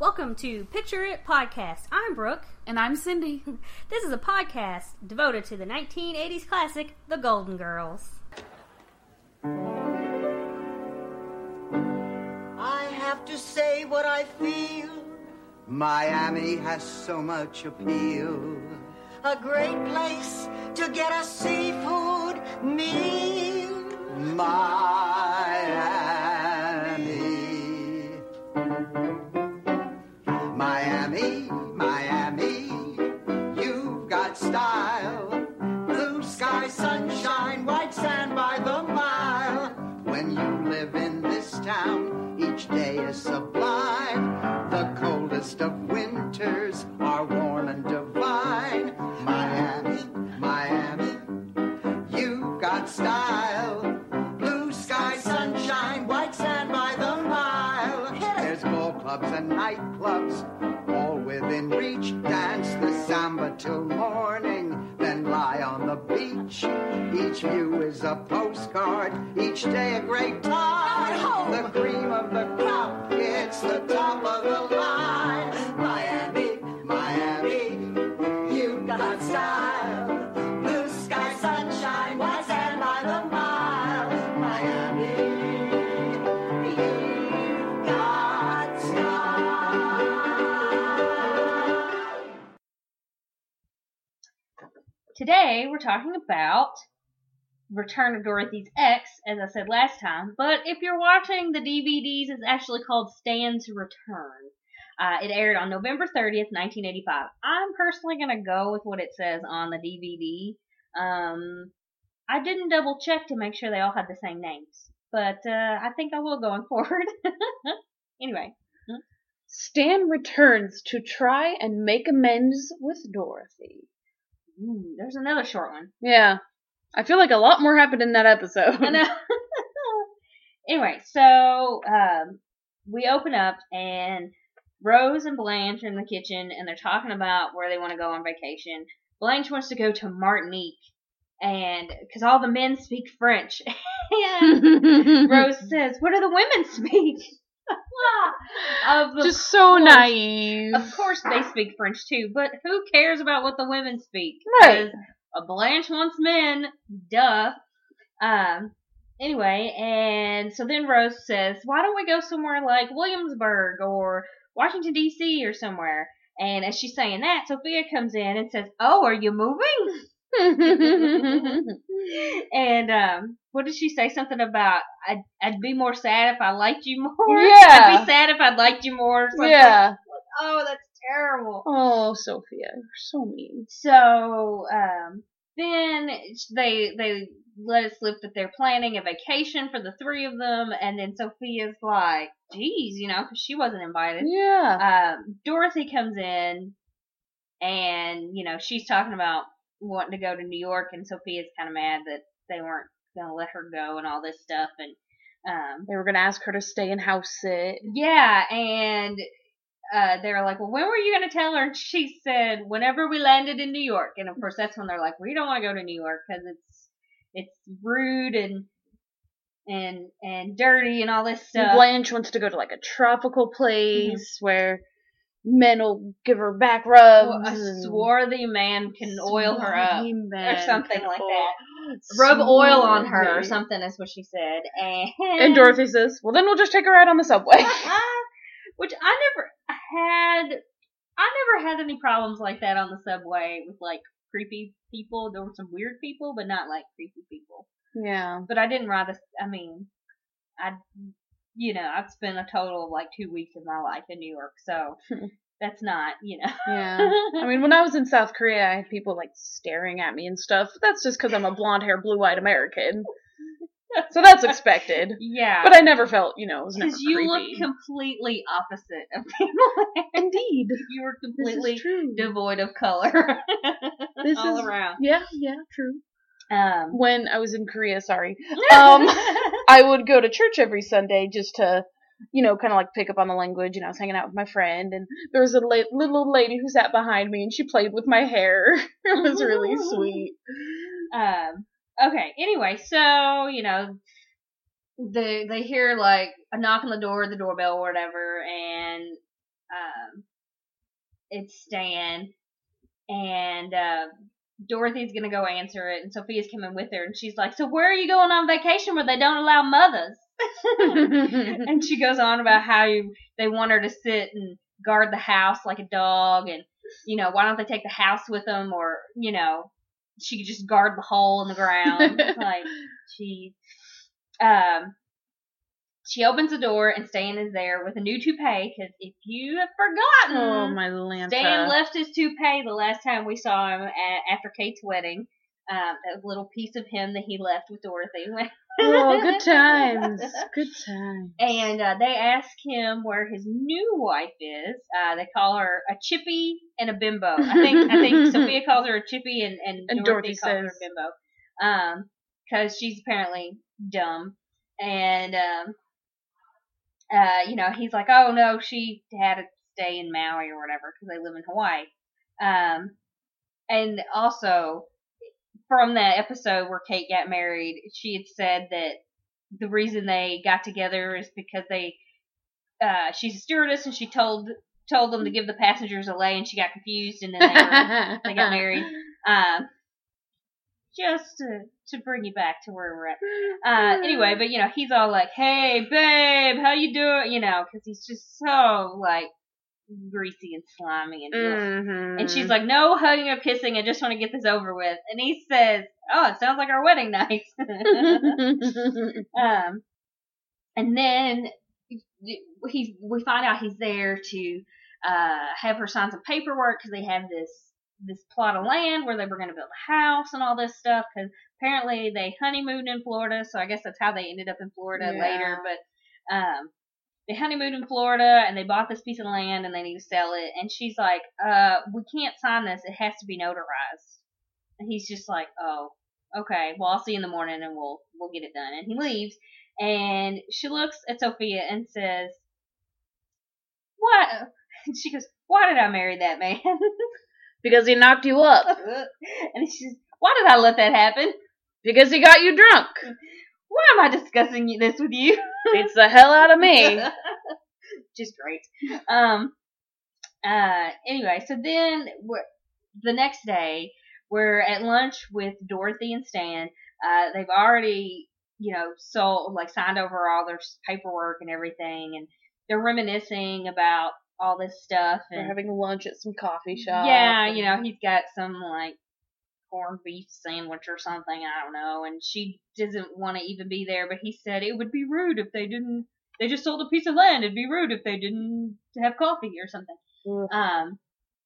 Welcome to Picture It Podcast. I'm Brooke. And I'm Cindy. This is a podcast devoted to the 1980s classic, The Golden Girls. I have to say what I feel. Miami has so much appeal. A great place to get a seafood meal. Miami. Coldest of winters are warm and divine. Miami, Miami, you've got style. Blue sky, sunshine, white sand by the mile. There's ball clubs and nightclubs, all within reach. Dance the samba till morning, on the beach. Each view is a postcard, each day a great time. The cream of the crop, it's the top of the line. Today we're talking about Return of Dorothy's Ex, as I said last time. But if you're watching the DVDs, it's actually called Stan's Return. Uh, it aired on November 30th, 1985. I'm personally going to go with what it says on the DVD. Um, I didn't double check to make sure they all had the same names, but uh, I think I will going forward. anyway, Stan returns to try and make amends with Dorothy. Ooh, there's another short one. Yeah. I feel like a lot more happened in that episode. I know. anyway, so um, we open up and Rose and Blanche are in the kitchen and they're talking about where they want to go on vacation. Blanche wants to go to Martinique and because all the men speak French. and Rose says, "What do the women speak?" of Just so course- naive. Of course, they speak French too, but who cares about what the women speak? Right. Blanche wants men, duh. Um. Anyway, and so then Rose says, "Why don't we go somewhere like Williamsburg or Washington D.C. or somewhere?" And as she's saying that, Sophia comes in and says, "Oh, are you moving?" and um, what did she say? Something about I'd, I'd be more sad if I liked you more. Yeah. I'd be sad if I liked you more. yeah. Oh, that's terrible. Oh, Sophia, you're so mean. So um, then they they let it slip that they're planning a vacation for the three of them, and then Sophia's like, "Geez, you know, because she wasn't invited." Yeah. Um, Dorothy comes in, and you know she's talking about wanting to go to New York, and Sophia's kind of mad that they weren't gonna let her go and all this stuff, and um, They were gonna ask her to stay and house sit. yeah, and uh, they were like, "Well, when were you going to tell her?" And she said, "Whenever we landed in New York." And of course, that's when they're like, "We don't want to go to New York because it's it's rude and and and dirty and all this stuff." Blanche wants to go to like a tropical place where men will give her back rubs. Well, a swarthy man can oil her up or something like oil- that. Rub oil on her or something is what she said. And, And Dorothy says, "Well, then we'll just take her out on the subway." which I never had. I never had any problems like that on the subway with like creepy people. There were some weird people, but not like creepy people. yeah. But I didn't ride i mean, I, you know, I've spent a total of like two weeks of my life in New York, so that's not, you know. Yeah. I mean, when I was in South Korea, I had people like staring at me and stuff. That's just because I'm a blonde hair, blue eyed American. So that's expected. yeah. But I never felt, you know, it was never because you creepy. look completely opposite of people. Indeed. you were completely true. devoid of color This all is- around. Yeah, yeah, true. Um, When I was in Korea, sorry, um, I would go to church every Sunday just to, you know, kind of like pick up on the language. And I was hanging out with my friend, and there was a la- little old lady who sat behind me, and she played with my hair. it was really sweet. um, okay. Anyway, so you know, they they hear like a knock on the door, the doorbell, or whatever, and uh, it's Stan, and uh, Dorothy's gonna go answer it, and Sophia's coming with her, and she's like, "So where are you going on vacation where they don't allow mothers?" and she goes on about how you, they want her to sit and guard the house like a dog, and you know, why don't they take the house with them, or you know, she could just guard the hole in the ground. like she, um, she opens the door and Stan is there with a new toupee. Because if you have forgotten, oh my Lanta. Stan left his toupee the last time we saw him at, after Kate's wedding. Um, that little piece of him that he left with Dorothy. oh, good times. Good times. And uh, they ask him where his new wife is. Uh, they call her a chippy and a bimbo. I think I think Sophia calls her a chippy and, and, And Dorothy, Dorothy calls her a bimbo. Um, because she's apparently dumb. And um, uh, you know, he's like, oh no, she had to stay in Maui or whatever because they live in Hawaii. Um, and also from that episode where Kate got married, she had said that the reason they got together is because they, uh, she's a stewardess and she told told them to give the passengers a lay and she got confused and then they were, they got married. Um, just to to bring you back to where we're at. Uh, anyway, but you know, he's all like, "Hey, babe, how you doing?" You know, because he's just so like greasy and slimy and. ugh. Mhm. And she's like, "No hugging or kissing. I just want to get this over with." And he says, "Oh, it sounds like our wedding night." um, and then he's we find out he's there to uh have her sign some paperwork because they have this this plot of land where they were going to build a house and all this stuff because apparently they honeymooned in Florida, so I guess that's how they ended up in Florida Yeah. later. But um, they honeymooned in Florida and they bought this piece of land and they need to sell it. And she's like, uh, we can't sign this. It has to be notarized. And he's just like, oh, okay. Well, I'll see you in the morning and we'll we'll get it done. And he leaves. And she looks at Sophia and says, what? And she goes, why did I marry that man? because he knocked you up. and she's, why did I let that happen? Because he got you drunk. Why am I discussing this with you? it's the hell out of me. Just great. Um. Uh. Anyway, so then we're, the next day we're at lunch with Dorothy and Stan. Uh, they've already, you know, sold like signed over all their paperwork and everything, and they're reminiscing about all this stuff. We're And having lunch at some coffee shop. yeah, and- you know, he's got some like corned beef sandwich or something, I don't know, and she doesn't want to even be there, but he said it would be rude if they didn't they just sold a piece of land, it'd be rude if they didn't have coffee or something. Um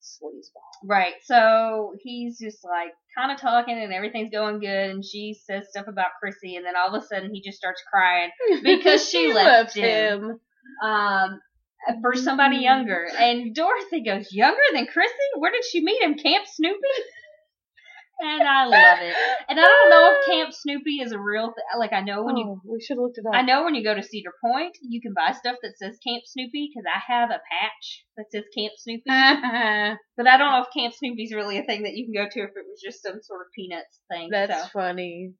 sleazeball. right. So he's just like kind of talking and everything's going good and she says stuff about Chrissy and then all of a sudden he just starts crying Because she left him. um for somebody younger. And Dorothy goes, Younger than Chrissy? Where did she meet him? Camp Snoopy? And I love it. And I don't know if Camp Snoopy is a real thing. Like, I know when you. Oh, we should looked it up. I know when you go to Cedar Point, you can buy stuff that says Camp Snoopy because I have a patch that says Camp Snoopy. but I don't know if Camp Snoopy's really a thing that you can go to if it was just some sort of peanuts thing. That's so, funny.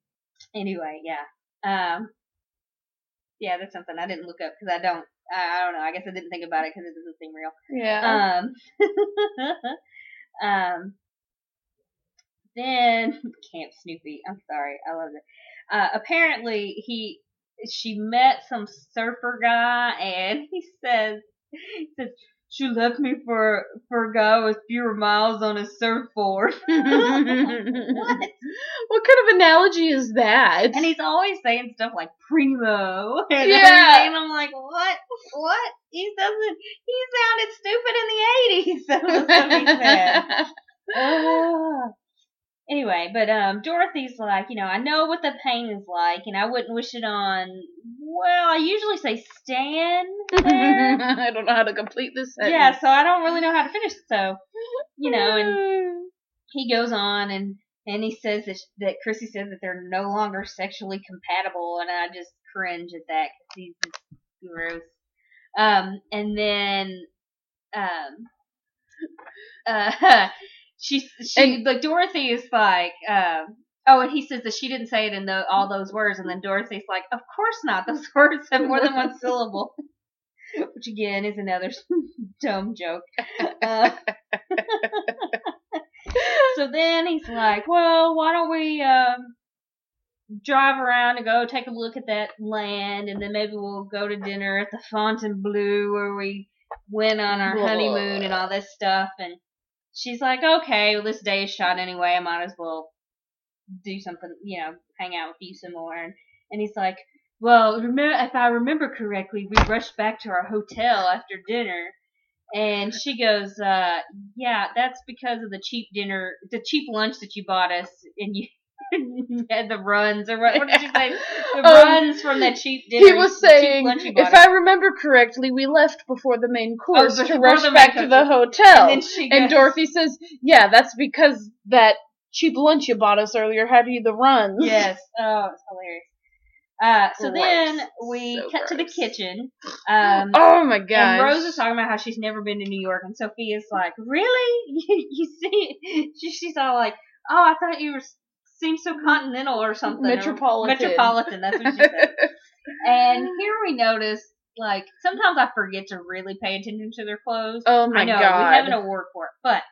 anyway, yeah. Um, yeah, that's something I didn't look up because I don't. I, I don't know. I guess I didn't think about it because it doesn't seem real. Yeah. Um, um, then Camp Snoopy. I'm sorry, I love it. Uh, apparently he, she met some surfer guy, and he says, he says she left me for for a guy with fewer miles on his surfboard. what What kind of analogy is that? And he's always saying stuff like primo and Yeah. and I'm like, what? What? He doesn't. He sounded stupid in the '80s. That was what he said. Anyway, but um, Dorothy's like, you know, I know what the pain is like, and I wouldn't wish it on. Well, I usually say Stan. I don't know how to complete this sentence. yeah, so I don't really know how to finish it. So, you know, and he goes on and and he says that that Chrissy says that they're no longer sexually compatible, and I just cringe at that because he's just gross. Um, and then um, uh, she she And- like Dorothy is like um. Oh, and he says that she didn't say it in the, all those words, and then Dorothy's like, "Of course not. Those words have more than one syllable." which again is another dumb joke. Uh, so then he's like, well, why don't we um, drive around and go take a look at that land, and then maybe we'll go to dinner at the Fontainebleau where we went on our honeymoon and all this stuff. And she's like, okay, well, this day is shot anyway. I might as well do something, you know, hang out with you some more. And, and he's like, well, remember, if I remember correctly, we rushed back to our hotel after dinner. And she goes, uh, yeah, that's because of the cheap dinner, the cheap lunch that you bought us, and you had the runs, or what, what did you say? The Um, runs from that cheap dinner. He was saying, lunch you bought if. I remember correctly, we left before the main course Oh, to rush back to the hotel. and then she goes, And Dorothy says, "Yeah, that's because that cheap lunch you bought us earlier had you the runs." Yes. Oh, it's hilarious. Uh, so Gross. then we So cut to the kitchen. Um, Oh my god. and Rose is talking about how she's never been to New York, and Sophia's like, "Really? You, you see?" She, she's all like, "Oh, I thought you were seemed so continental or something." or- Metropolitan. metropolitan. That's what she said. and here we notice, like, sometimes I forget to really pay attention to their clothes. oh my I know god. we have an award for it, but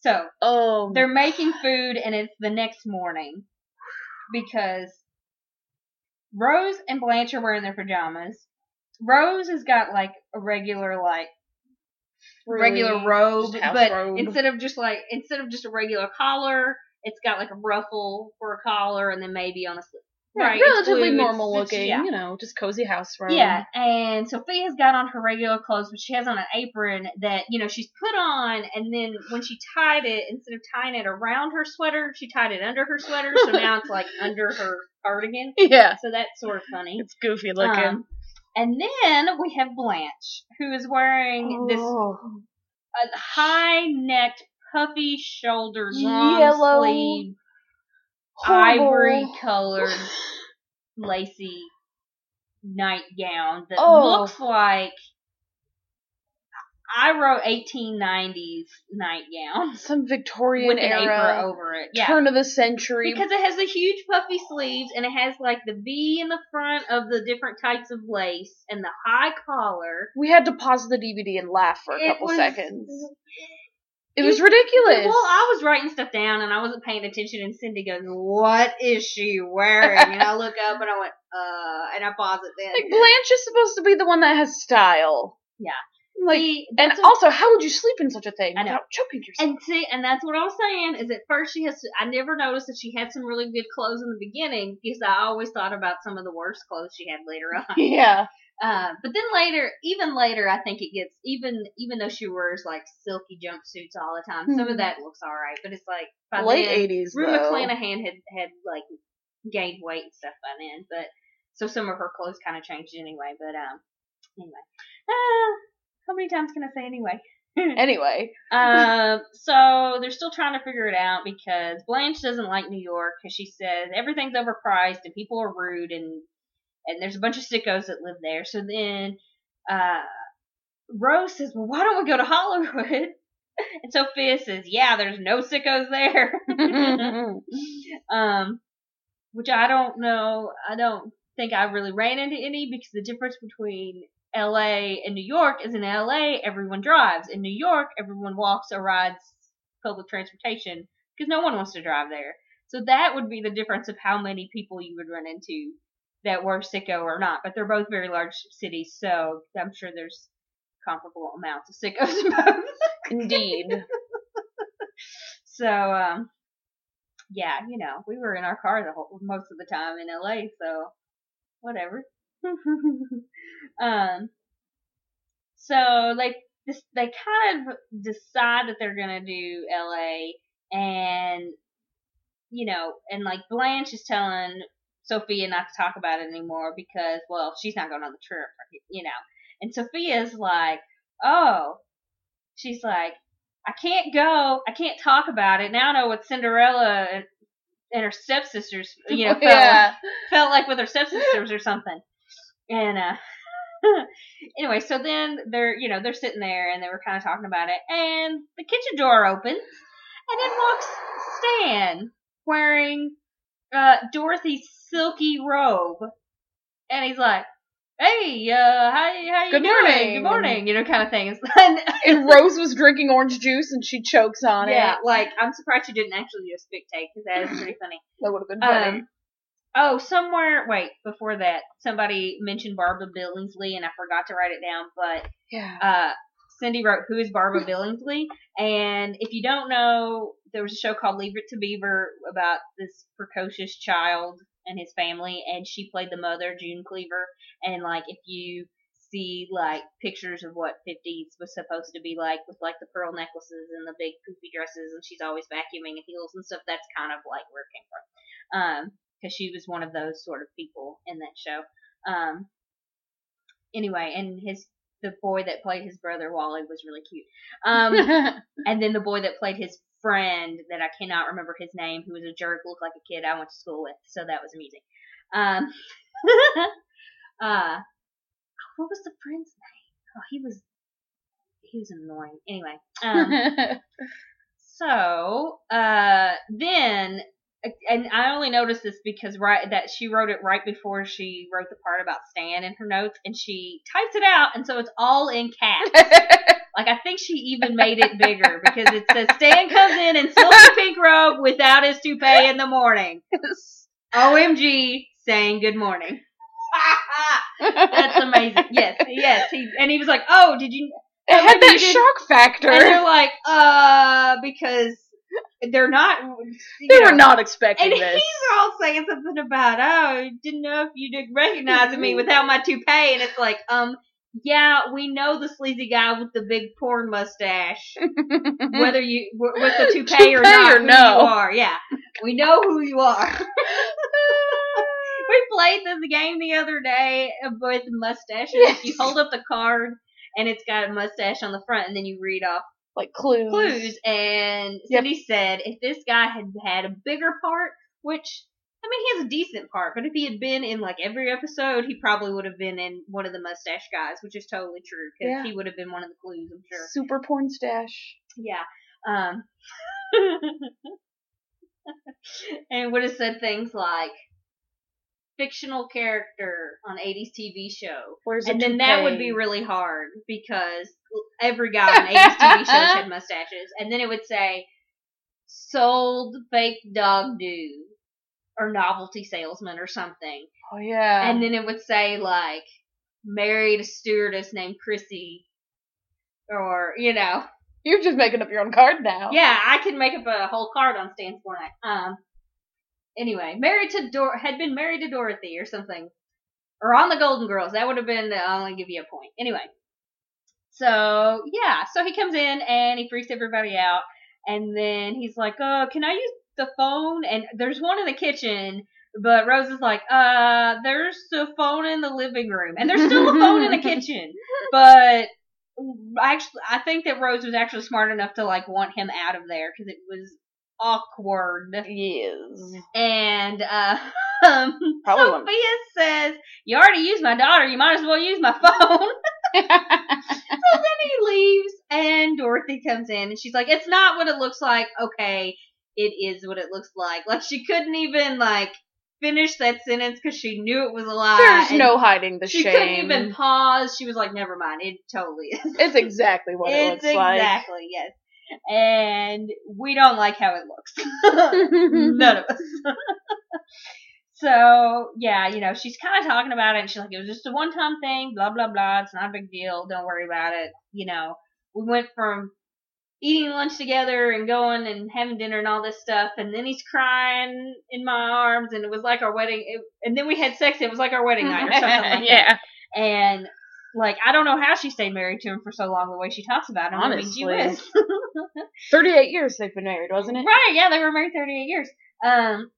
so oh. they're making food and it's the next morning because Rose and Blanche are wearing their pajamas. Rose has got like a regular like regular robe, but robe. instead of just like instead of just a regular collar, it's got like a ruffle for a collar and then maybe on a sleeve. Yeah, Right, it's relatively it's- normal it's- looking, yeah. you know, just cozy house robe. Yeah, and Sophia's got on her regular clothes, but she has on an apron that, you know, she's put on, and then when she tied it, instead of tying it around her sweater, she tied it under her sweater, so now it's like under her cardigan. Yeah. So that's sort of funny. It's goofy looking. Um, and then we have Blanche, who is wearing this Oh. a high necked, puffy shoulders, long Yellow, sleeve, Horrible. ivory colored, lacy nightgown that Oh. looks like I wrote 1890s nightgown Some Victorian with an era, apron over it. Yeah. turn of the century. Because it has the huge puffy sleeves and it has like the V in the front of the different types of lace and the high collar. we had to pause the DVD and laugh for a It couple was- seconds. It was ridiculous. Well, I was writing stuff down and I wasn't paying attention, and Cindy goes, "What is she wearing?" and I look up and I went, "Uh," and I pause it then. like Blanche is supposed to be the one that has style. Yeah. Like, and what- also, how would you sleep in such a thing without choking yourself? and see, and that's what I was saying is at first she has. I never noticed that she had some really good clothes in the beginning because I always thought about some of the worst clothes she had later on. yeah. Uh, but then later, even later, I think it gets even even though she wears like silky jumpsuits all the time. Some of that looks all right, but it's like by Late eighties Rue. McClanahan had had like gained weight and stuff by then, but so some of her clothes kind of changed anyway. But um, anyway, uh, how many times can I say anyway? Anyway, um, so they're still trying to figure it out because Blanche doesn't like New York because she says everything's overpriced and people are rude and and there's a bunch of sickos that live there. So then uh, Rose says, "Well, why don't we go to Hollywood?" And Sophia says, "Yeah, there's no sickos there." um, which I don't know. I don't think I really ran into any because the difference between LA and New York is in LA everyone drives. In New York everyone walks or rides public transportation because no one wants to drive there. So that would be the difference of how many people you would run into that were sicko or not. But they're both very large cities, so I'm sure there's comparable amounts of sickos in both. indeed. So, um, yeah, you know, we were in our car the whole, most of the time in LA, so whatever. um, so like this, they kind of decide that they're gonna do LA, and you know, and like Blanche is telling Sophia not to talk about it anymore because, well, she's not going on the trip, you know. And Sophia's like, oh, she's like, I can't go. I can't talk about it. Now I know what Cinderella and, and her stepsisters, you know, felt, yeah. felt like with her stepsisters or something. And, uh, anyway, so then they're, you know, they're sitting there and they were kind of talking about it and the kitchen door opens and in walks Stan wearing, uh, Dorothy's silky robe. And he's like, hey, uh, hi, how you Good doing? morning. Good morning, you know, kind of things. And- Rose was drinking orange juice and she chokes on yeah, it. like I'm surprised she didn't actually do a spit take because that is pretty funny. That would have been funny. Um, oh, somewhere. Wait, before that, somebody mentioned Barbara Billingsley, and I forgot to write it down. But yeah. uh, Cindy wrote, "Who is Barbara Billingsley?" And if you don't know, there was a show called Leave It to Beaver about this precocious child and his family, and she played the mother, June Cleaver. And like, if you see like pictures of what 50s was supposed to be like with like the pearl necklaces and the big poofy dresses and she's always vacuuming and heels and stuff that's kind of like where it came from um because she was one of those sort of people in that show um anyway and his the boy that played his brother wally was really cute um and then the boy that played his friend that i cannot remember his name who was a jerk looked like a kid i went to school with so that was amusing um uh what was the friend's name? Oh, he was he was annoying. Anyway, um, so uh, then and I only noticed this because right that she wrote it right before she wrote the part about Stan in her notes, and she types it out, and so it's all in caps. Like I think she even made it bigger because it says Stan comes in in silky pink robe without his toupee in the morning. OMG, saying good morning. That's amazing. Yes, yes. He and he was like, "Oh, did you?" It had that shock factor. And they're like, "Uh, because they're not." they know. were not expecting And this. he's all saying something about, "Oh, didn't know if you did recognize me without my toupee," and it's like, um. Yeah, we know the sleazy guy with the big porn mustache. Whether you with the toupee, or not, or who no. you are. Yeah, we know who you are. we played this game the other day with mustaches. Yes. You hold up the card and it's got a mustache on the front, and then you read off like clues. clues. And Yep. Cindy said if this guy had had a bigger part, which I mean he has a decent part, but if he had been in like every episode, he probably would have been in one of the mustache guys, which is totally true because Yeah. he would have been one of the clues, I'm sure. Super porn stash. Yeah. Um. and would have said things like fictional character on 80s TV show. Where's And then that would be really hard because every guy on 80s TV shows had mustaches. And then it would say sold fake dog do or novelty salesman or something. Oh yeah. And then it would say like married a stewardess named Chrissy or, you know, You're just making up your own card now. Yeah, I can make up a whole card on Stan's Fortnite. Um. Anyway, married to Dor had been married to Dorothy or something, or on the Golden Girls. That would have been. I'll only give you a point. Anyway. So yeah, so he comes in and he freaks everybody out, and then he's like, "Oh, can I use the phone?" And there's one in the kitchen, but Rose is like, "Uh, there's a phone in the living room, and there's still a phone in the kitchen, but." Actually, I think that Rose was actually smart enough to like want him out of there because it was awkward. Yes. And uh, um, Sophia says, "You already used my daughter. You might as well use my phone." so then he leaves, and Dorothy comes in, and she's like, "It's not what it looks like." Okay, it is what it looks like. Like she couldn't even like finish that sentence because she knew it was a lie. There's no hiding the She shame. She couldn't even pause. She was like, "Never mind. It totally is." It's exactly what it it's looks like. exactly yes. And we don't like how it looks. None of us. so yeah, you know, she's kind of talking about it, and she's like, "It was just a one-time thing. Blah blah blah. It's not a big deal. Don't worry about it." You know, we went from eating lunch together and going and having dinner and all this stuff, and then he's crying in my arms, and it was like our wedding. It, and then we had sex. It was like our wedding night or something like that yeah. and like I don't know how she stayed married to him for so long. The way she talks about him, I mean, Honestly. 38 years they've been married, wasn't it? right? Yeah, they were married 38 years. Um.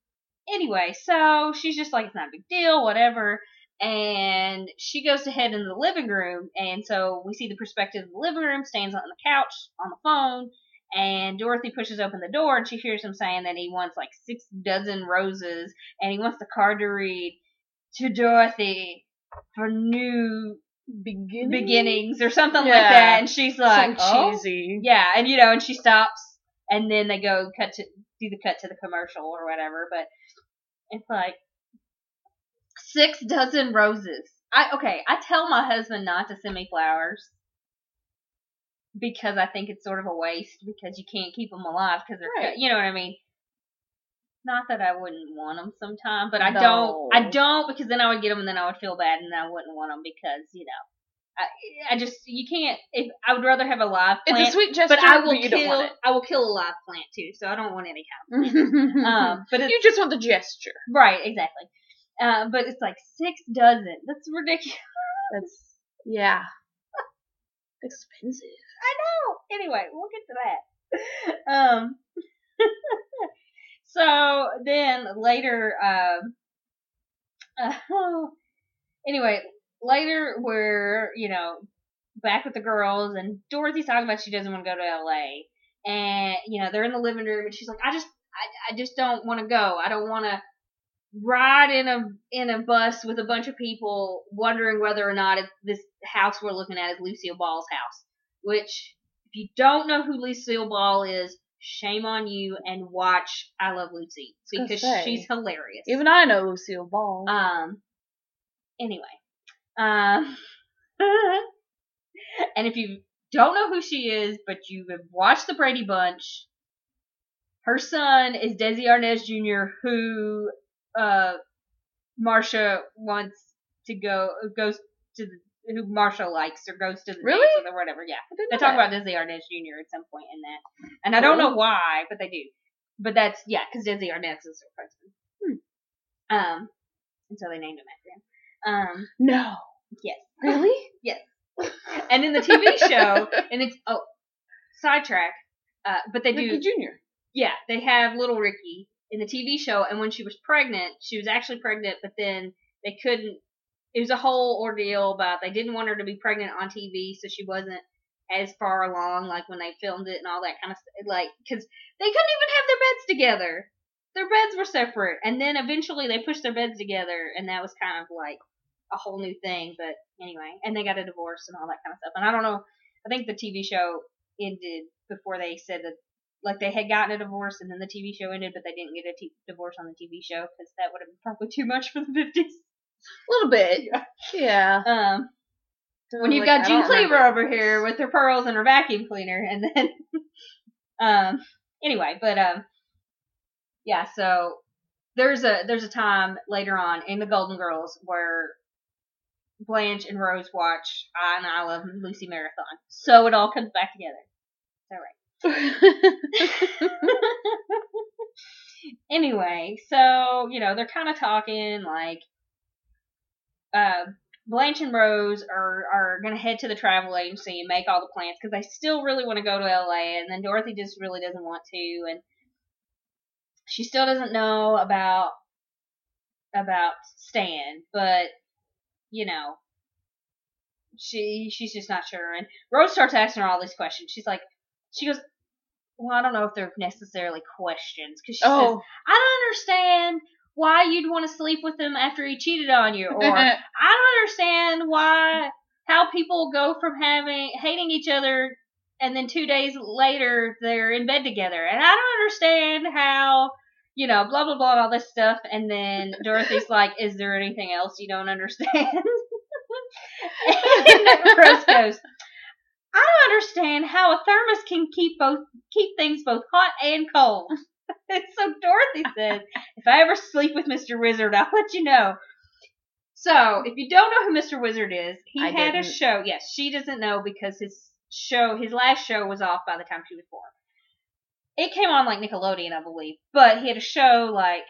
Anyway, so she's just like, it's not a big deal, whatever. And she goes to head into the living room, and so we see the perspective of the living room. Stands on the couch on the phone, and Dorothy pushes open the door, and she hears him saying that he wants like six dozen roses, and he wants the card to read to Dorothy for new Beginning. beginnings or something like that. And she's like, Some oh? cheesy. yeah, and you know, and she stops, and then they go cut to do the cut to the commercial or whatever. But it's like six dozen roses. I okay. I tell my husband not to send me flowers because I think it's sort of a waste because you can't keep them alive because they're Right. you know what I mean. Not that I wouldn't want them sometime, but I No. don't. I don't because then I would get them and then I would feel bad and I wouldn't want them because you know. I, I just you can't. If I would rather have a live plant, It's a sweet gesture, but I will you kill. I will kill a live plant too, so I don't want any kind. it. Um, but it's you just want the gesture. right, exactly. Uh, but it's like six dozen. That's ridiculous. That's yeah. Expensive. I know. Anyway, we'll get to that. Um. So then later, um. Uh, anyway, later we're you know back with the girls and Dorothy's talking about she doesn't want to go to L.A. and you know they're in the living room and she's like, I just I, I just don't want to go. I don't want to ride in a in a bus with a bunch of people wondering whether or not this house we're looking at is Lucille Ball's house. Which, if you don't know who Lucille Ball is, shame on you and watch I Love Lucy because say. she's hilarious. Even I know Lucille Ball. Um. Anyway, um, and if you don't know who she is, but you have watched the Brady Bunch, her son is Desi Arnaz Jr., who uh Marsha wants to go goes to the who Marsha likes or goes to the Really? dance with or whatever. Yeah, they talk that. about Desi Arnaz Jr. at some point in that, and I don't know why, but they do. But that's yeah, because Desi Arnaz is her husband. Um, and so they named him after him. Um, No. yes. Really? Yes. and in the TV show, and it's oh, sidetrack. Uh, but they Ricky do, Jr. yeah, they have little Ricky in the TV show, and when she was pregnant, she was actually pregnant, but then they couldn't. It was a whole ordeal about they didn't want her to be pregnant on TV, so she wasn't as far along, like when they filmed it and all that kind of stuff. Like, because they couldn't even have their beds together. Their beds were separate, and then eventually they pushed their beds together, and that was kind of like a whole new thing. But anyway, and they got a divorce and all that kind of stuff. And I don't know. I think the TV show ended before they said that, like they had gotten a divorce, and then the TV show ended, but they didn't get a t- divorce on the TV show because that would have been probably too much for the fifties. A little bit. Yeah. Um, when you've Like, got June Cleaver remember. over here with her pearls and her vacuum cleaner, and then, um, anyway, but um, yeah. So there's a there's a time later on in the Golden Girls where Blanche and Rose watch I and I Love Lucy marathon, so it all comes back together. So right. Anyway, so you know they're kind of talking like uh, Blanche and Rose are are gonna head to the travel agency and make all the plans because they still really want to go to LA, and then Dorothy just really doesn't want to, and she still doesn't know about about Stan, but you know she she's just not sure, and Rose starts asking her all these questions. She's like, she goes. Well, I don't know if they're necessarily questions because she says, oh. I don't understand why you'd want to sleep with him after he cheated on you, or I don't understand why how people go from having hating each other and then two days later they're in bed together, and I don't understand how you know blah blah blah all this stuff, and then Dorothy's like, "Is there anything else you don't understand?" and Rose goes. I don't understand how a thermos can keep both keep things both hot and cold. And so Dorothy says, if I ever sleep with Mr. Wizard, I'll let you know. So, if you don't know who Mr. Wizard is, he I had a didn't. show. Yes, she doesn't know because his show, his last show was off by the time she was born. It came on like Nickelodeon, I believe, but he had a show like,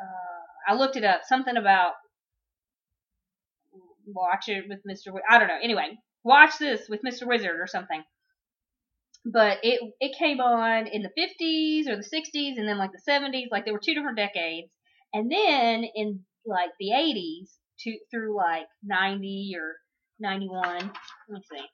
uh, I looked it up, something about watch it with Mr. I don't know. Anyway, watch this with Mr. Wizard or something. But it it came on in the 50s or the 60s and then like the 70s, like there were two different decades. And then in like the 80s to through like 90 or 91, let me see.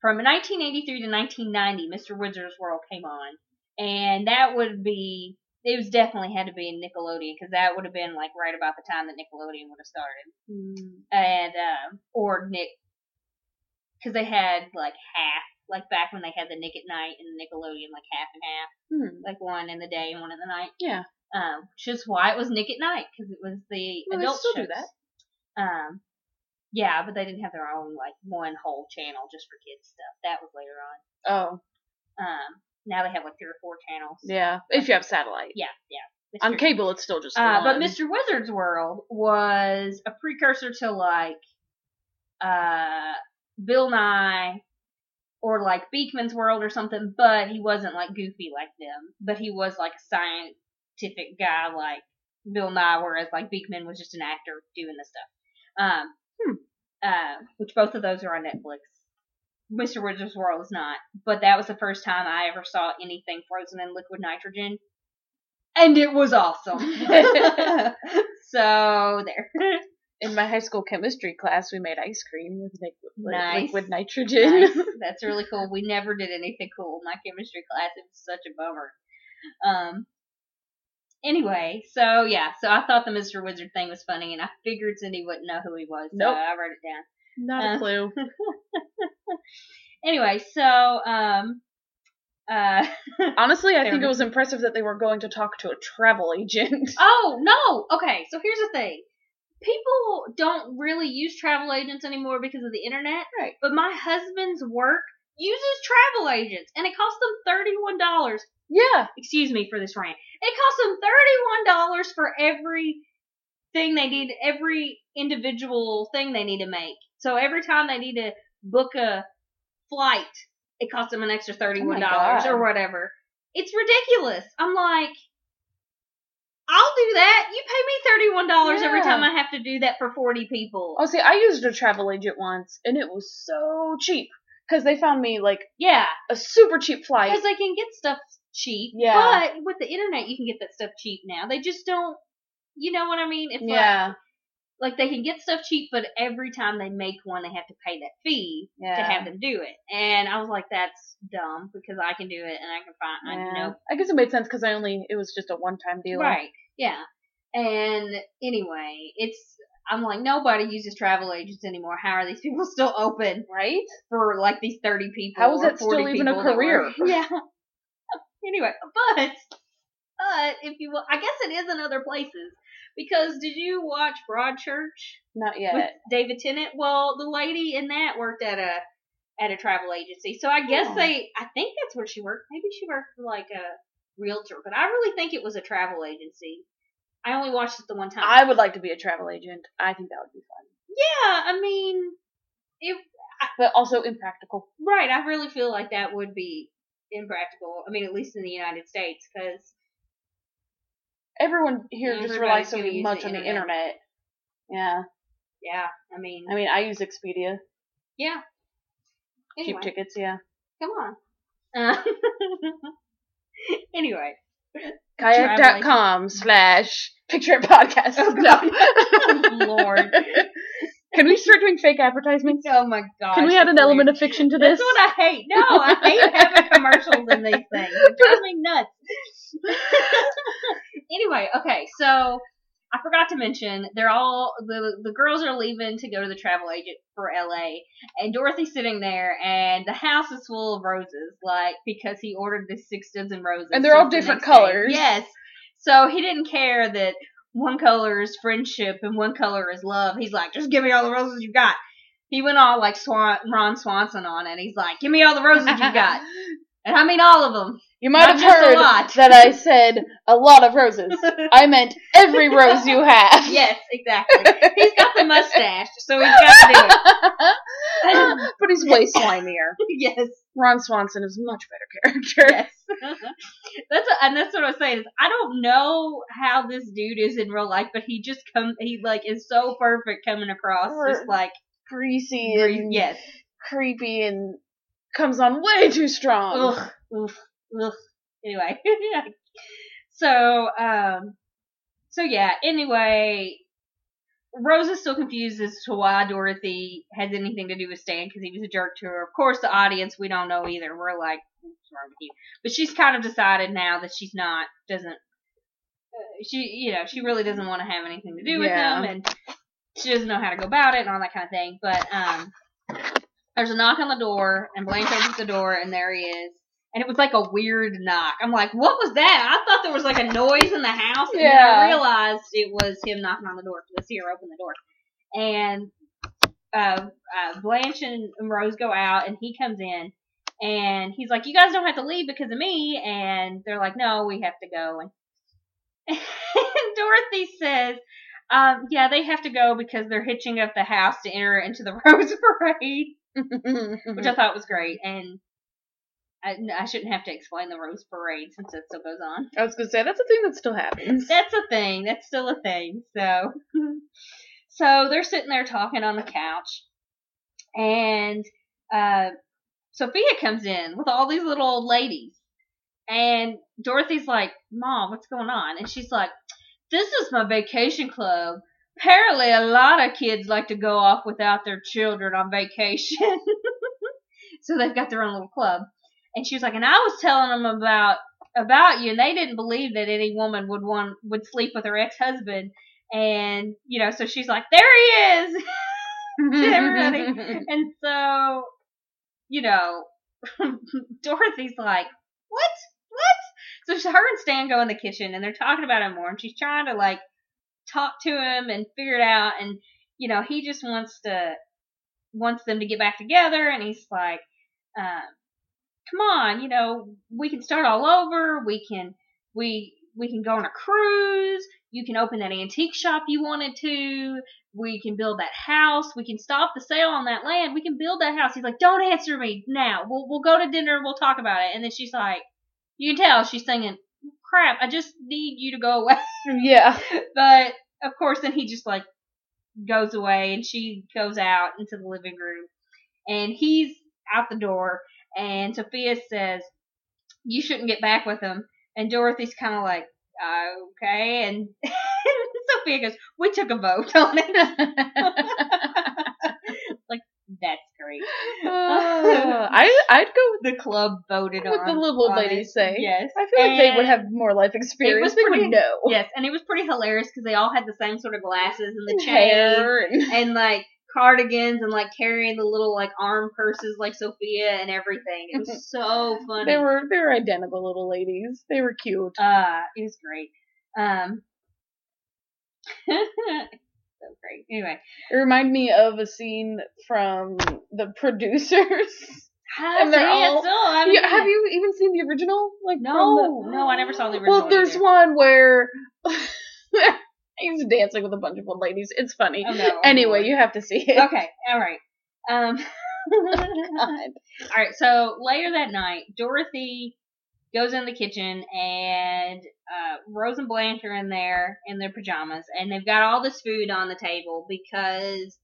From 1983 to 1990, Mr. Wizard's World came on. And that would be it was definitely had to be in Nickelodeon because that would have been like right about the time that Nickelodeon would have started Mm. and um, or Nick, because they had like half, like back when they had the Nick at Nite and Nickelodeon, like half and half, Hmm. like one in the day and one in the night. Yeah. Um, which is why it was Nick at Nite because it was the Well, they adult do that. Um, yeah, but they didn't have their own like one whole channel just for kids stuff. That was later on. Oh, Um, now they have like three or four channels. yeah. If you have satellite. Yeah, yeah. On cable, it's still just Uh, but. Mr. Wizard's World was a precursor to like uh Bill Nye or like Beakman's World or something, but he wasn't like goofy like them. But he was like a scientific guy like Bill Nye, whereas like Beakman was just an actor doing the stuff. Um, Hmm. uh, which both of those are on Netflix. Mr. Wizard's World is not, but that was the first time I ever saw anything frozen in liquid nitrogen, and it was awesome. so there. In my high school chemistry class, we made ice cream with liquid, Nice. liquid nitrogen. Nice. That's really cool. We never did anything cool in my chemistry class. It was such a bummer. Um. Anyway, so yeah, so I thought the Mr. Wizard thing was funny, and I figured Cindy wouldn't know who he was. So Nope. I wrote it down. Not Uh, a clue. Anyway, so um, uh, Honestly, I think it was impressive that they were going to talk to a travel agent. oh no, okay. So here's the thing: people don't really use travel agents anymore because of the internet. Right. But my husband's work uses travel agents, and it costs them thirty-one dollars yeah. excuse me for this rant. It costs them thirty-one dollars for every thing they need, every individual thing they need to make. So every time they need to book a flight, it costs them an extra oh thirty-one dollars God. or whatever. It's ridiculous. I'm like, I'll do that. You pay me thirty-one dollars every time I have to do that for forty people. Oh, see, I used a travel agent once, and it was so cheap because they found me like Yeah, a super cheap flight. because they can get stuff cheap. Yeah. But with the internet, you can get that stuff cheap now. They just don't. You know what I mean? It's Yeah, like they can get stuff cheap, but every time they make one, they have to pay that fee yeah. to have them do it. And I was like, that's dumb because I can do it and I can find. I Yeah. know I guess it made sense because I only it was just a one time deal. right, yeah. And anyway, it's I'm like nobody uses travel agents anymore. How are these people still open Right? for like these thirty people? How is it still even a career? Yeah. anyway, but but if you will, I guess it is in other places. Because did you watch Broadchurch? Not yet. with David Tennant. Well, the lady in that worked at a at a travel agency, so I guess they. I think that's where she worked. Maybe she worked for like a realtor, but I really think it was a travel agency. I only watched it the one time. I would like to be a travel agent. I think that would be fun, yeah, I mean, if but also impractical. right, I really feel like that would be impractical. I mean, at least in the United States, because Everyone here just relies so much on the internet. internet. Yeah, yeah, I mean, I mean, I use Expedia, yeah. Anyway. cheap tickets. Yeah, Come on. Uh, anyway. kayak.com slash picture it podcast. Oh, No. Lord. Can we start doing fake advertisements? Oh my god! Can we add an that's element of fiction to this? That's what I hate. No, I hate having commercials in these things. It drives me nuts. anyway, okay, so I forgot to mention they're all the the girls are leaving to go to the travel agent for LA, and Dorothy's sitting there, and the house is full of roses, like because he ordered this six dozen roses, And they're all different next day. colors. Yes, so he didn't care that one color is friendship and one color is love. He's like, just give me all the roses you got. He went all like Swan, Ron Swanson on it. He's like, give me all the roses you got. And I mean all of them. You might Not have heard lot. that I said a lot of roses. I meant every rose you have. yes, exactly. He's got the mustache, so he's got to do it. but he's way slimier. yes, Ron Swanson is a much better character. yes. that's a, and that's what I was saying. Is I don't know how this dude is in real life, but he just come. He like is so perfect coming across, just like Greasy and yes. creepy and comes on way too strong. Ugh, oof, ugh. Anyway, so um, so yeah. Anyway, Rose is still confused as to why Dorothy has anything to do with Stan because he was a jerk to her. Of course, the audience we don't know either. We're like, what's wrong with you? But she's kind of decided now that she's not doesn't. Uh, she you know she really doesn't want to have anything to do with Yeah. him and she doesn't know how to go about it and all that kind of thing. But um, there's a knock on the door, and Blaine opens the door, and there he is. And it was like a weird knock. I'm like, what was that? I thought there was like a noise in the house, and then Yeah. I realized it was him knocking on the door. Let's see her open the door. and uh, uh, Blanche and Rose go out, and he comes in, and he's like, "You guys don't have to leave because of me," and they're like, "No, we have to go." And, and Dorothy says, um, "Yeah, they have to go because they're hitching up the house to enter into the Rose Parade," which I thought was great, and. I, I shouldn't have to explain the Rose Parade since it still goes on. I was gonna say that's a thing that still happens. That's a thing. That's still a thing. So, so they're sitting there talking on the couch, and uh, Sophia comes in with all these little old ladies, and Dorothy's like, "Mom, what's going on?" And she's like, "This is my vacation club. Apparently, a lot of kids like to go off without their children on vacation, so they've got their own little club." And she was like, "And I was telling them about." about you and they didn't believe that any woman would want would sleep with her ex-husband. And you know so she's like there he is! To everybody and so you know dorothy's like what? What? So she, her and stan go in the kitchen and they're talking about him more and she's trying to like talk to him and figure it out. And you know he just wants to wants them to get back together and he's like um come on, you know, we can start all over. We can, we, we can go on a cruise. You can open that antique shop you wanted to. We can build that house. We can stop the sale on that land. We can build that house. He's like, don't answer me now. We'll, we'll go to dinner. We'll talk about it. And then she's like, you can tell she's singing, crap, I just need you to go away. yeah. but of course, then he just like goes away and she goes out into the living room and he's out the door and Sophia says, you shouldn't get back with him. And Dorothy's kind of like, okay. And Sophia goes, we took a vote on it. like, that's great. Uh, I I'd go with the club voted on. the little old ladies it. say. Yes. I feel like they would have more life experience. they pretty- would know. Yes, and it was pretty hilarious because they all had the same sort of glasses and the chain Hair and and like cardigans and like carrying the little like arm purses like Sophia and everything. It was so funny. they were they were identical little ladies. They were cute. uh it was great. Um so great. Anyway. It reminded me of a scene from the producers. And they're all- still, You- have you even seen the original? Like No, the- no, I never saw the original. Well, there's either. one where he's dancing with a bunch of old ladies. It's funny. Oh, no. Anyway, you have to see it. Okay, all right. Um, all right. So later that night, Dorothy goes in the kitchen, and uh, Rose and Blanche are in there in their pajamas, and they've got all this food on the table because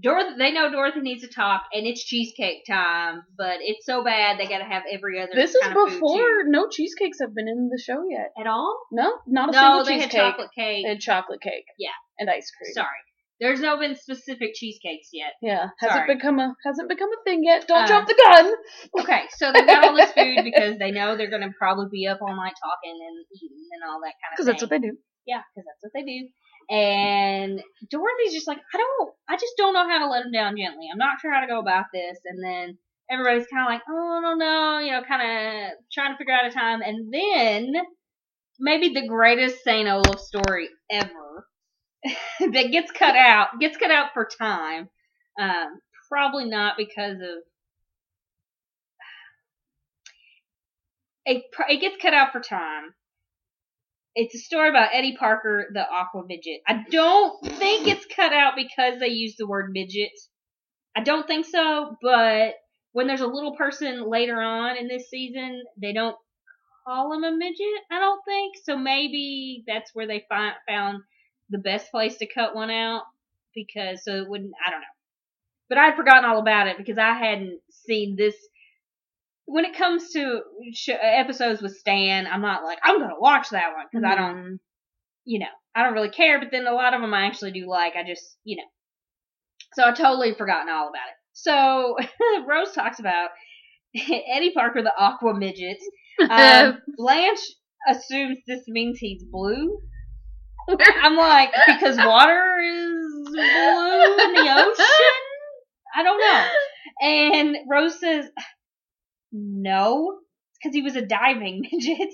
Dorothy. They know Dorothy needs to talk, and it's cheesecake time, but it's so bad they got to have every other. This is kind of food, before no cheesecakes have been in the show yet. at all. No, not a No, single they had chocolate cake. They had chocolate cake. Yeah. and ice cream. Sorry, there's no been specific cheesecakes yet. Yeah, hasn't Sorry. become a hasn't become a thing yet. Don't Uh, jump the gun. Okay, so they've got all this food because they know they're going to probably be up all night talking and eating and all that kind of Because that's what they do. Yeah, because that's what they do. And Dorothy's just like, I don't, I just don't know how to let him down gently. I'm not sure how to go about this. And then everybody's kind of like, oh, I don't know, you know, kind of trying to figure out a time. And then maybe the greatest Saint Olaf story ever that gets cut out, gets cut out for time. Um, probably not because of it, it gets cut out for time. It's a story about Eddie Parker, the Aqua Midget. I don't think it's cut out because they use the word midget. I don't think so, but when there's a little person later on in this season, they don't call him a midget, I don't think. So maybe that's where they find, found the best place to cut one out because so it wouldn't, I don't know. But I'd forgotten all about it because I hadn't seen this when it comes to sh- episodes with Stan, I'm not like I'm gonna watch that one because I don't, you know, I don't really care. But then a lot of them I actually do like. I just, you know, so I totally forgotten all about it. So Rose talks about Eddie Parker, the Aqua Midget. Um, Blanche assumes this means he's blue. I'm like because water is blue in the ocean. I don't know. And Rose says, no, because he was a diving midget.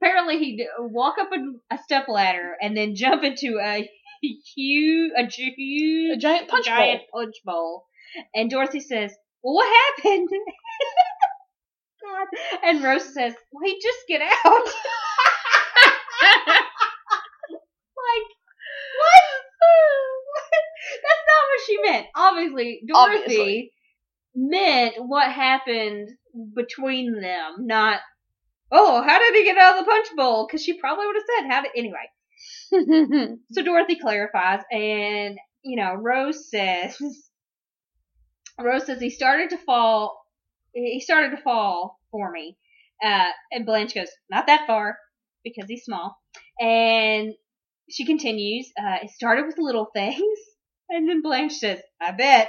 Apparently, he'd walk up a, a step ladder and then jump into a huge, a huge, A giant punch giant punch bowl. And Dorothy says, "Well, what happened?" God. And Rose says, "Wait, just get out." like, what? That's not what she meant. Obviously, Dorothy Obviously. Meant what happened between them, not, oh, how did he get out of the punch bowl? Because she probably would have said, how did, anyway. So Dorothy clarifies, and, you know, Rose says, Rose says he started to fall, he started to fall for me. Uh, and Blanche goes, not that far, because he's small. And she continues, uh, it started with little things. And then Blanche says, I bet.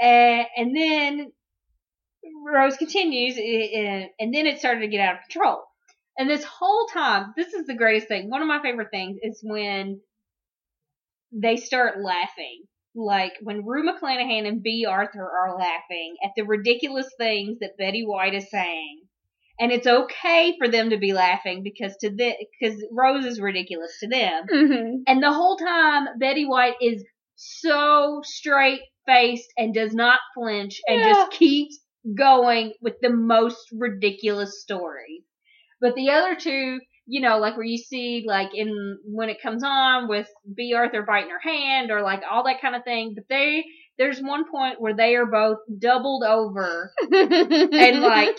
And, and then Rose continues, eh, eh, and then it started to get out of control. And this whole time, this is the greatest thing. One of my favorite things is when they start laughing. Like when Rue McClanahan and Bea Arthur are laughing at the ridiculous things that Betty White is saying. And it's okay for them to be laughing because to the, because Rose is ridiculous to them. Mhm. And the whole time, Betty White is so straight faced and does not flinch and Yeah. just keeps going with the most ridiculous story. But the other two, you know, like where you see like in when it comes on with Bea Arthur biting her hand or like all that kind of thing, but they there's one point where they are both doubled over. and like-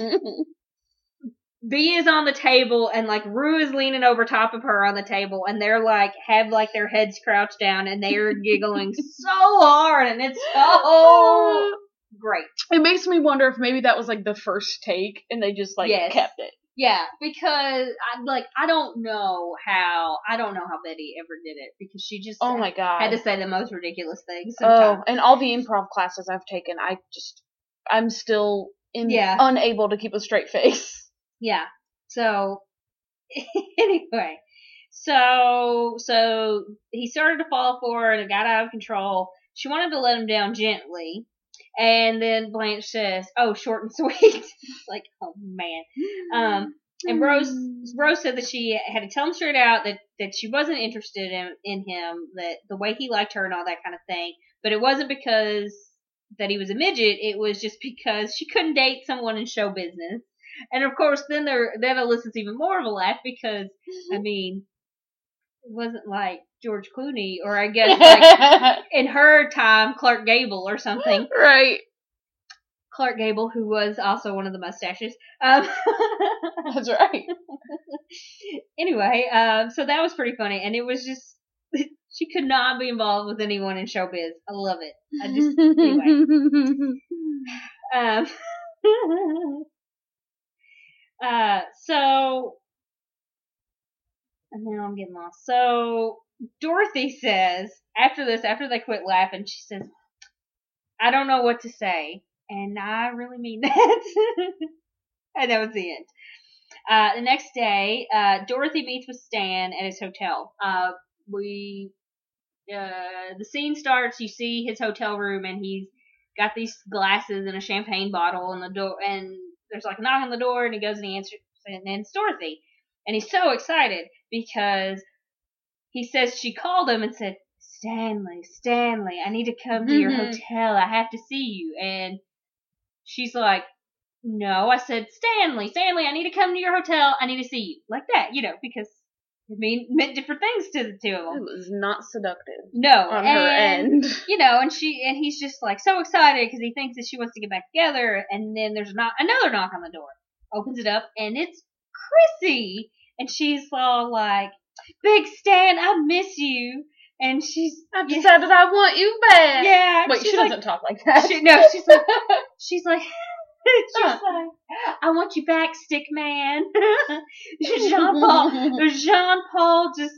Bea is on the table and like Rue is leaning over top of her on the table and they're like have like their heads crouched down and they're giggling so hard and it's so great. it makes me wonder if maybe that was like the first take and they just like Yes. kept it. Yeah, because I like I don't know how I don't know how Betty ever did it because she just Oh my god. had to say the most ridiculous things oh, and all the improv classes I've taken, I just I'm still in, Yeah. unable to keep a straight face. Yeah. So anyway, so so he started to fall for her and it got out of control. She wanted to let him down gently. And then Blanche says, "Oh, short and sweet." Like, "Oh man." Um and Rose Rose said that she had to tell him straight out that that she wasn't interested in in him, that the way he liked her and all that kind of thing. But it wasn't because that he was a midget. It was just because she couldn't date someone in show business. And of course, then there that elicits even more of a laugh because I mean, it wasn't like George Clooney or I guess like in her time Clark Gable or something. right. Clark Gable, who was also one of the mustaches. Um, That's right. anyway, um, so that was pretty funny, and it was just she could not be involved with anyone in showbiz. I love it. I just um, uh, so and now I'm getting lost. So Dorothy says after this, after they quit laughing, she says, "I don't know what to say," and I really mean that. and that was the end. Uh, the next day, uh, Dorothy meets with Stan at his hotel. Uh, we, uh, the scene starts. You see his hotel room, and he's got these glasses and a champagne bottle, and the door, and there's like a knock on the door, and he goes and he answers, and it's Dorothy, and he's so excited because he says she called him and said, Stanley, Stanley, I need to come to your Mhm. hotel. I have to see you, and she's like, no, I said, Stanley, Stanley, I need to come to your hotel. I need to see you. Like that, you know, because it mean, meant different things to the two of them. It was not seductive No. on her end. You know, and she, and he's just like so excited because he thinks that she wants to get back together. And then there's not another knock on the door. Opens it up and it's Chrissy. And she's all like, Big Stan, I miss you. And she's, I've yeah, decided I want you back. yeah. Wait, she like, doesn't talk like that. she, no, she's like, she's like, she's like, I want you back, stick man. Jean Paul, Jean Paul just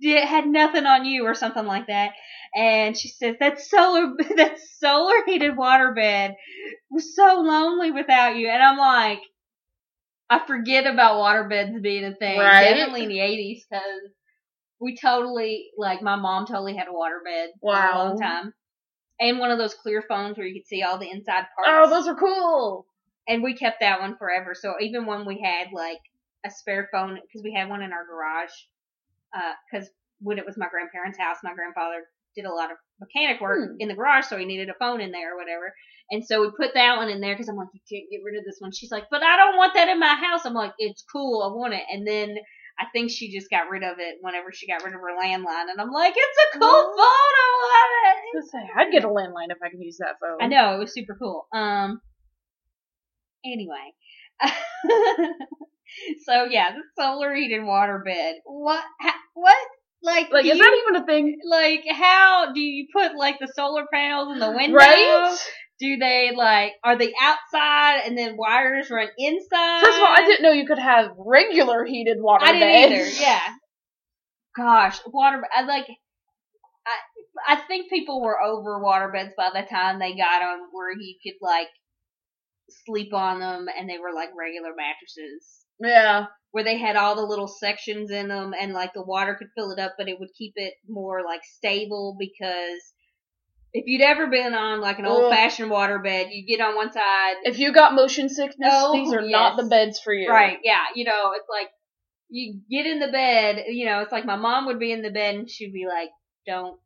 did, had nothing on you or something like that. And she says that solar, that solar heated waterbed was so lonely without you. And I'm like, I forget about waterbeds being a thing. Right. Definitely in the 80s because we totally, like my mom totally had a waterbed for a long time. And one of those clear phones where you could see all the inside parts. oh, those are cool. and we kept that one forever. So even when we had like a spare phone, because we had one in our garage, because when it was my grandparents' house, my grandfather did a lot of mechanic work Hmm. in the garage, so he needed a phone in there or whatever. And so we put that one in there because I'm like, you can't get rid of this one. She's like, but I don't want that in my house. I'm like, it's cool, I want it. And then I think she just got rid of it whenever she got rid of her landline, and I'm like, it's a cool phone. I love it. I was gonna say, I'd get a landline if I could use that phone. I know it was super cool. Um. Anyway, so yeah, the solar heated water bed. What? Ha, what? Like, Like, is you, that even a thing? like how do you put like the solar panels in the window? Right? Do they like are they outside and then wires run inside? First of all, I didn't know you could have regular heated water I didn't beds. either. Yeah. Gosh, water. I like. I I think people were over water beds by the time they got them, where you could like sleep on them, and they were like regular mattresses, Yeah. where they had all the little sections in them, and like the water could fill it up, but it would keep it more like stable because. If you'd ever been on like an Ugh. old fashioned water bed, you get on one side, If you got motion sickness, Oh, these are not the beds for you. Right, yeah. You know, it's like you get in the bed, you know, it's like my mom would be in the bed and she'd be like, Don't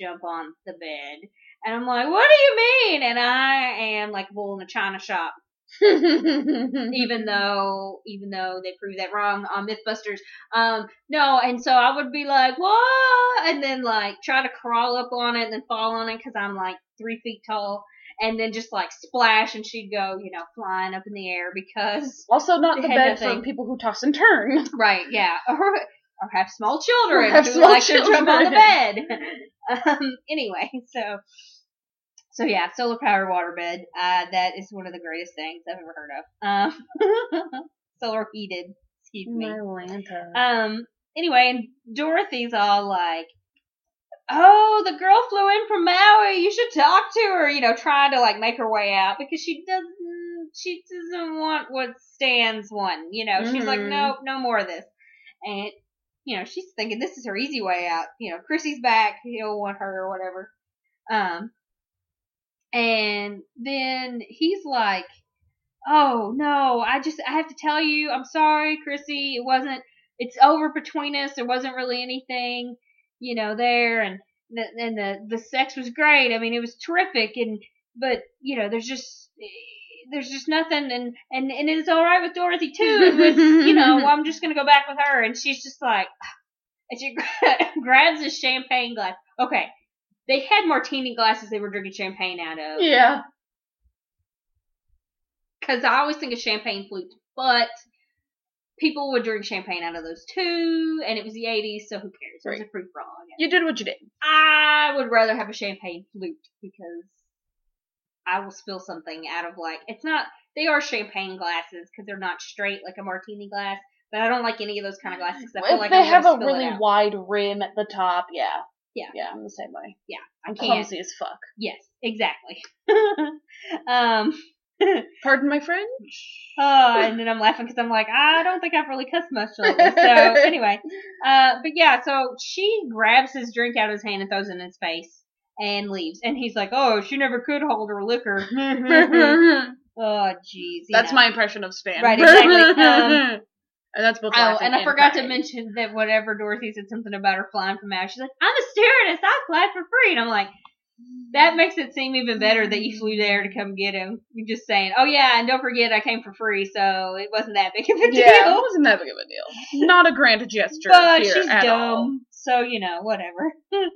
jump on the bed. And I'm like, What do you mean? And I am like a bull in a china shop. even though even though they proved that wrong on Mythbusters. Um, no, and so I would be like, What? And then like try to crawl up on it and then fall on it because I'm like three feet tall. And then just like splash and she'd go, you know, flying up in the air because also, not the bed for people who toss and turn. Right, yeah. Or, or have small children Or have who small like to jump on the bed. um, anyway, so so yeah, solar powered waterbed. Uh, that is one of the greatest things I've ever heard of. Um, solar heated. Excuse me. My Atlanta. Um. Anyway, and Dorothy's all like, "Oh, the girl flew in from Maui. You should talk to her." You know, trying to like make her way out because she doesn't. She doesn't want what Stan's one. You know, she's like, Mhm. "No, no more of this." And you know, she's thinking this is her easy way out. You know, Chrissy's back. He'll want her or whatever. Um. And then he's like, "Oh no, I just I have to tell you, I'm sorry, Chrissy. It wasn't. It's over between us. There wasn't really anything, you know, there, and the, and the the sex was great. I mean, it was terrific, and but you know, there's just there's just nothing, and and and it's all right with Dorothy too. It was, you know, well, I'm just gonna go back with her, and she's just like, and she grabs a champagne glass. Okay, they had martini glasses they were drinking champagne out of yeah. because I always think of champagne flutes, but people would drink champagne out of those too, and it was the 80s, so who cares? It was Right. a free for all, You did what you did. I would rather have a champagne flute because I will spill something out of like it's not. They are champagne glasses because they're not straight like a martini glass, but I don't like any of those kind of glasses. 'cause I feel If like they I'm have a really wide rim at the top, yeah. Yeah. Yeah, I'm the same way. Yeah, I'm can't. clumsy as fuck. Yes, exactly. um. Pardon my French? Oh, and then I'm laughing because I'm like, I don't think I've really cussed much lately. So anyway, uh, but yeah, so she grabs his drink out of his hand and throws it in his face and leaves. And he's like, Oh, she never could hold her liquor. oh, jeez. That's know. my impression of Stan. Right, exactly. Um, and that's both Oh, and I forgot to mention that whenever Dorothy said something about her flying from out, she's like, I'm a stewardess. I fly for free. And I'm like, that makes it seem even better that you flew there to come get him. You're just saying, oh yeah, and don't forget I came for free, so it wasn't that big of a deal. Yeah, it wasn't that big of a deal. Not a grand gesture but here she's dumb, all. so you know, whatever.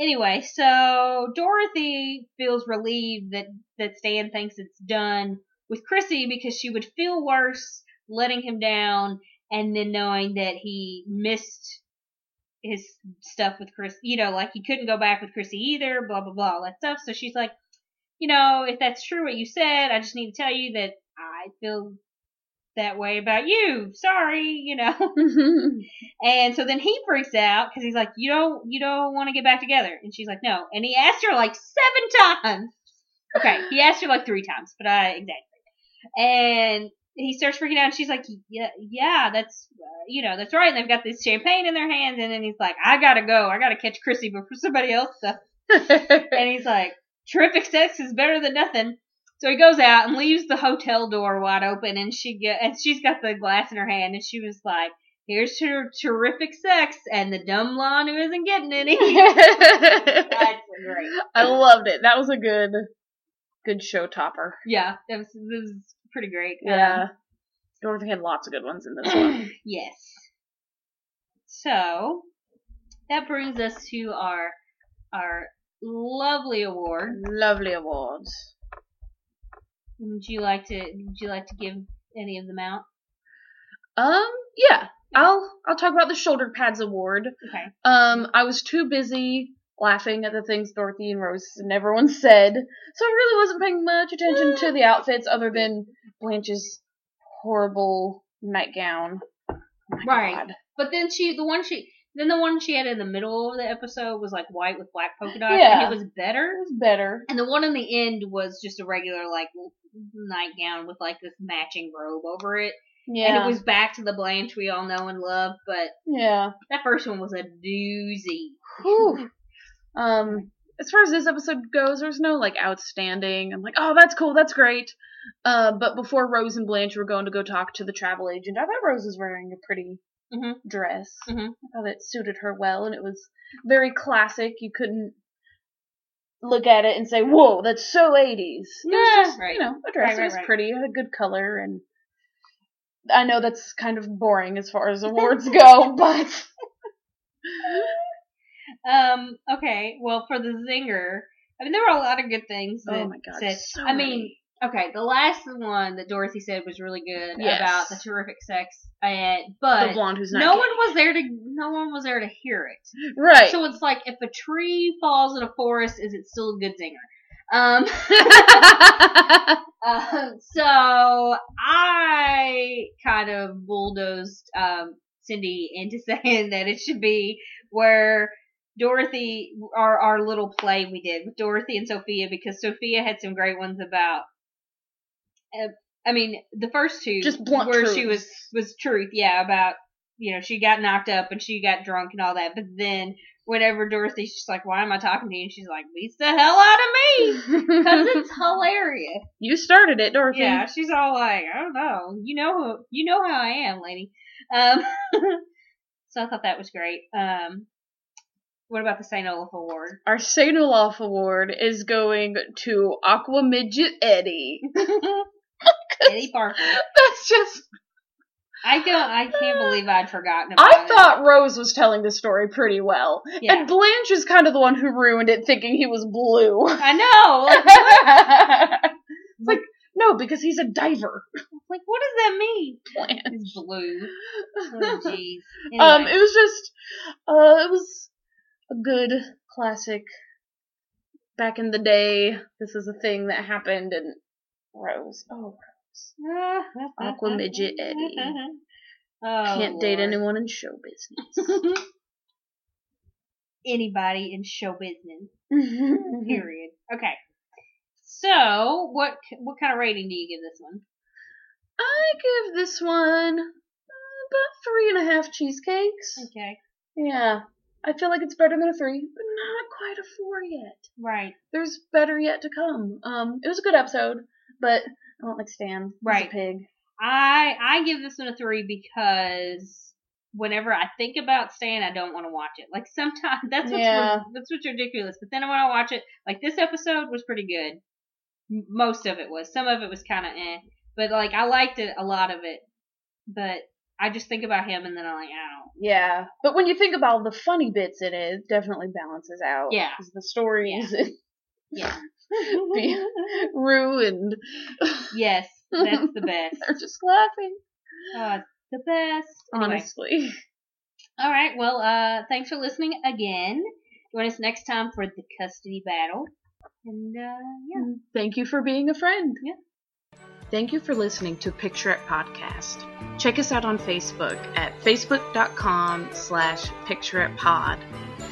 anyway, so Dorothy feels relieved that that Stan thinks it's done with Chrissy because she would feel worse letting him down and then knowing that he missed his stuff with Chris, you know, like he couldn't go back with Chrissy either, blah blah blah, all that stuff. So she's like, you know, if that's true what you said, I just need to tell you that I feel that way about you. Sorry, you know. And so then he freaks out because he's like, "You don't, you don't want to get back together." And she's like, "No." And he asked her like seven times. Okay, he asked her like three times, but I exactly. And he starts freaking out. And she's like, "Yeah, yeah, that's, uh, you know, that's right." And they've got this champagne in their hands, and then he's like, "I gotta go. I gotta catch Chrissy before somebody else does." And he's like, "Terrific sex is better than nothing." So he goes out and leaves the hotel door wide open, and she get, and she's got the glass in her hand, and she was like, here's ter- terrific sex and the dumb blonde who isn't getting any. I That's great. loved it. That was a good, good show topper. Yeah, that was, was pretty great. Yeah. Um, Yeah. Dorothy had lots of good ones in this one. yes. So that brings us to our our lovely award. Lovely awards. Would you like to would you like to give any of them out? Um, yeah. I'll I'll talk about the shoulder pads award. Okay. Um, I was too busy laughing at the things Dorothy and Rose and everyone said, so I really wasn't paying much attention to the outfits other than Blanche's horrible nightgown. Oh Right. God. But then she the one she then the one she had in the middle of the episode was like white with black polka dots Yeah. and it was better. It was better. And the one in the end was just a regular like nightgown with like this matching robe over it. Yeah. And it was back to the Blanche we all know and love, but yeah. that first one was a doozy. Whew. Um, as far as this episode goes, there's no like outstanding. I'm like, oh, that's cool, that's great. Uh, but before Rose and Blanche were going to go talk to the travel agent, I thought Rose was wearing a pretty Mhm. dress. Mhm. I thought it suited her well, and it was very classic. You couldn't look at it and say, "Whoa, that's so 80s." It was Yeah, just, right. You know, a dress. Right, it was right, right. pretty. It had a good color, and I know that's kind of boring as far as awards go, but Um, okay, well for the zinger, I mean there were a lot of good things that oh my god, said so I mean, okay, the last one that Dorothy said was really good Yes. about the terrific sex, and but the blonde who's not no one was there to no one was there to hear it. right. So it's like if a tree falls in a forest, is it still a good zinger? Um, uh, so I kind of bulldozed um, Cindy into saying that it should be where Dorothy, our our little play we did with Dorothy and Sophia, because Sophia had some great ones about. Uh, I mean, the first two Just blunt where she was was truth, yeah, about you know she got knocked up and she got drunk and all that, but then whenever Dorothy's just like, "Why am I talking to you?" and she's like, "Beats the hell out of me," because it's hilarious. you started it, Dorothy. Yeah, she's all like, "I don't know, you know who, you know how I am, lady." Um, so I thought that was great. Um, what about the St. Olaf Award? Our Saint Olaf Award is going to Aqua Midget Eddie. Eddie Parker. That's just. I don't. I can't believe I'd forgotten about I it. thought Rose was telling the story pretty well. Yeah. And Blanche is kind of the one who ruined it, thinking he was blue. I know. Like, it's like, no, because he's a diver. like, what does that mean? Blanche. It's blue. Oh, jeez. Um, it was just, uh, it was a good classic. Back in the day, this is a thing that happened, and Rose, oh, Aqua Midget Eddie. Oh, can't date anyone in show business. Anybody in show business. Period. Okay. So, what what kind of rating do you give this one? I give this one about three and a half cheesecakes. Okay. Yeah, I feel like it's better than a three, but not quite a four yet. Right. There's better yet to come. Um, it was a good episode, but I don't like Stan. Right. pig. I I give this one a three because whenever I think about Stan, I don't want to watch it. Like sometimes that's what's Yeah. that's what's ridiculous. But then when I watch it, like this episode was pretty good. Most of it was. Some of it was kind of eh. But like I liked it a lot of it. But I just think about him and then I'm like, I don't. Yeah, but when you think about the funny bits in it, it definitely balances out. Yeah. 'Cause the stories Yeah. be ruined. yes, that's the best. They're just laughing. Uh, the best. Anyway. Honestly. All right. Well, uh, thanks for listening again. Join us next time for the custody battle. And uh, yeah. Thank you for being a friend. Yeah. Thank you for listening to Picture It Podcast. Check us out on Facebook at facebook.com slash pictureitpod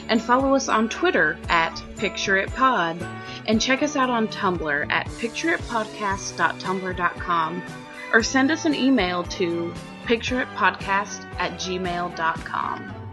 and follow us on Twitter at pictureitpod and check us out on Tumblr at pictureitpodcast.tumblr.com or send us an email to pictureitpodcast at gmail.com.